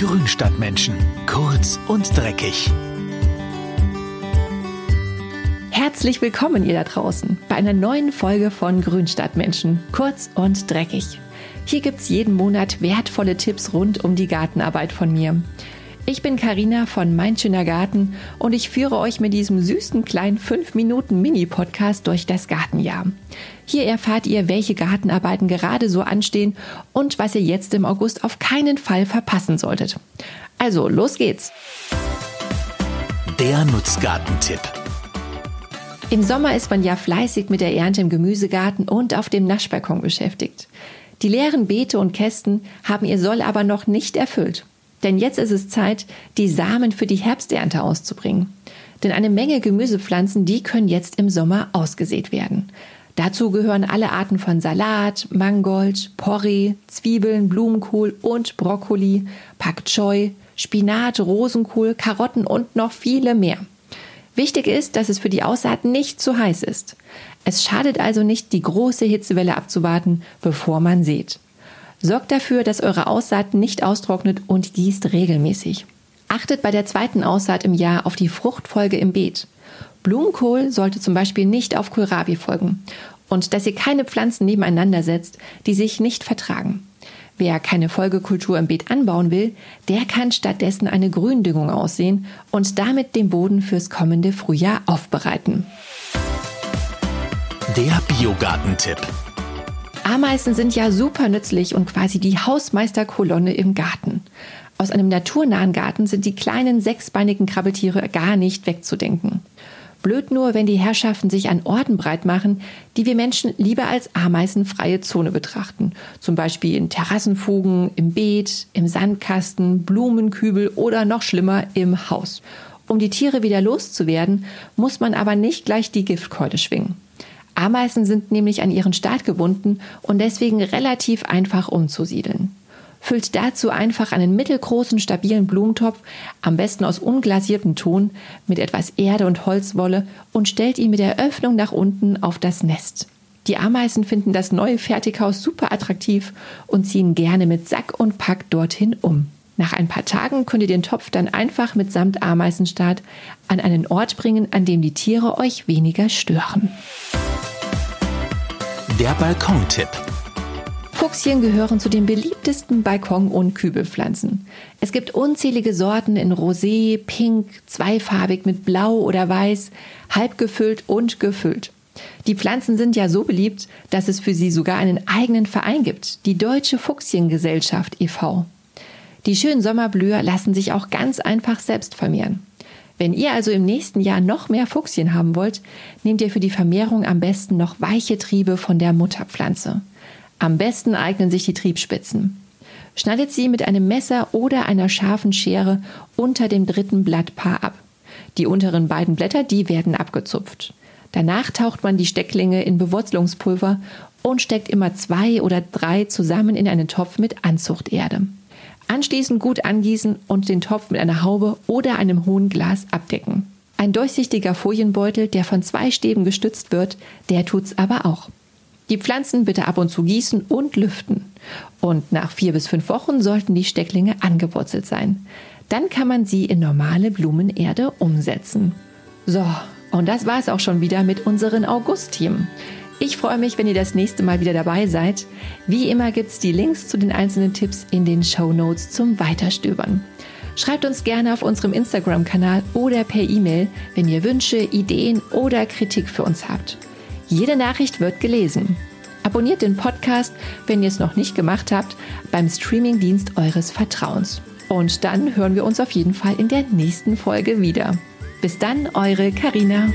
Grünstadtmenschen. Kurz und dreckig. Herzlich willkommen, ihr da draußen, bei einer neuen Folge von Grünstadtmenschen. Kurz und dreckig. Hier gibt's jeden Monat wertvolle Tipps rund um die Gartenarbeit von mir. Ich bin Karina von Mein Schöner Garten und ich führe euch mit diesem süßen kleinen 5 Minuten Mini-Podcast durch das Gartenjahr. Hier erfahrt ihr, welche Gartenarbeiten gerade so anstehen und was ihr jetzt im August auf keinen Fall verpassen solltet. Also, los geht's! Der Nutzgartentipp. Im Sommer ist man ja fleißig mit der Ernte im Gemüsegarten und auf dem Naschbalkon beschäftigt. Die leeren Beete und Kästen haben ihr Soll aber noch nicht erfüllt. Denn jetzt ist es Zeit, die Samen für die Herbsternte auszubringen. Denn eine Menge Gemüsepflanzen, die können jetzt im Sommer ausgesät werden. Dazu gehören alle Arten von Salat, Mangold, Porree, Zwiebeln, Blumenkohl und Brokkoli, Pak Choi, Spinat, Rosenkohl, Karotten und noch viele mehr. Wichtig ist, dass es für die Aussaat nicht zu heiß ist. Es schadet also nicht, die große Hitzewelle abzuwarten, bevor man sät. Sorgt dafür, dass eure Aussaat nicht austrocknet und gießt regelmäßig. Achtet bei der zweiten Aussaat im Jahr auf die Fruchtfolge im Beet. Blumenkohl sollte zum Beispiel nicht auf Kohlrabi folgen und dass ihr keine Pflanzen nebeneinander setzt, die sich nicht vertragen. Wer keine Folgekultur im Beet anbauen will, der kann stattdessen eine Gründüngung aussehen und damit den Boden fürs kommende Frühjahr aufbereiten. Der Biogartentipp. Ameisen sind ja super nützlich und quasi die Hausmeisterkolonne im Garten. Aus einem naturnahen Garten sind die kleinen sechsbeinigen Krabbeltiere gar nicht wegzudenken. Blöd nur, wenn die Herrschaften sich an Orten breit machen, die wir Menschen lieber als ameisenfreie Zone betrachten. Zum Beispiel in Terrassenfugen, im Beet, im Sandkasten, Blumenkübel oder noch schlimmer im Haus. Um die Tiere wieder loszuwerden, muss man aber nicht gleich die Giftkeule schwingen. Ameisen sind nämlich an ihren Start gebunden und deswegen relativ einfach umzusiedeln. Füllt dazu einfach einen mittelgroßen, stabilen Blumentopf, am besten aus unglasiertem Ton, mit etwas Erde und Holzwolle und stellt ihn mit der Öffnung nach unten auf das Nest. Die Ameisen finden das neue Fertighaus super attraktiv und ziehen gerne mit Sack und Pack dorthin um. Nach ein paar Tagen könnt ihr den Topf dann einfach mitsamt Ameisenstart an einen Ort bringen, an dem die Tiere euch weniger stören. Der Balkontipp. Fuchsien gehören zu den beliebtesten Balkon- und Kübelpflanzen. Es gibt unzählige Sorten in Rosé, Pink, zweifarbig mit Blau oder Weiß, halb gefüllt und gefüllt. Die Pflanzen sind ja so beliebt, dass es für sie sogar einen eigenen Verein gibt, die Deutsche Fuchsiengesellschaft e.V. Die schönen Sommerblüher lassen sich auch ganz einfach selbst vermehren. Wenn ihr also im nächsten Jahr noch mehr Fuchsien haben wollt, nehmt ihr für die Vermehrung am besten noch weiche Triebe von der Mutterpflanze. Am besten eignen sich die Triebspitzen. Schneidet sie mit einem Messer oder einer scharfen Schere unter dem dritten Blattpaar ab. Die unteren beiden Blätter, die werden abgezupft. Danach taucht man die Stecklinge in Bewurzelungspulver und steckt immer zwei oder drei zusammen in einen Topf mit Anzuchterde. Anschließend gut angießen und den Topf mit einer Haube oder einem hohen Glas abdecken. Ein durchsichtiger Folienbeutel, der von zwei Stäben gestützt wird, der tut's aber auch. Die Pflanzen bitte ab und zu gießen und lüften. Und nach vier bis fünf Wochen sollten die Stecklinge angewurzelt sein. Dann kann man sie in normale Blumenerde umsetzen. So, und das war es auch schon wieder mit unseren August-Themen. Ich freue mich, wenn ihr das nächste Mal wieder dabei seid. Wie immer gibt es die Links zu den einzelnen Tipps in den Show Notes zum Weiterstöbern. Schreibt uns gerne auf unserem Instagram-Kanal oder per E-Mail, wenn ihr Wünsche, Ideen oder Kritik für uns habt. Jede Nachricht wird gelesen. Abonniert den Podcast, wenn ihr es noch nicht gemacht habt, beim Streamingdienst eures Vertrauens. Und dann hören wir uns auf jeden Fall in der nächsten Folge wieder. Bis dann, eure Karina.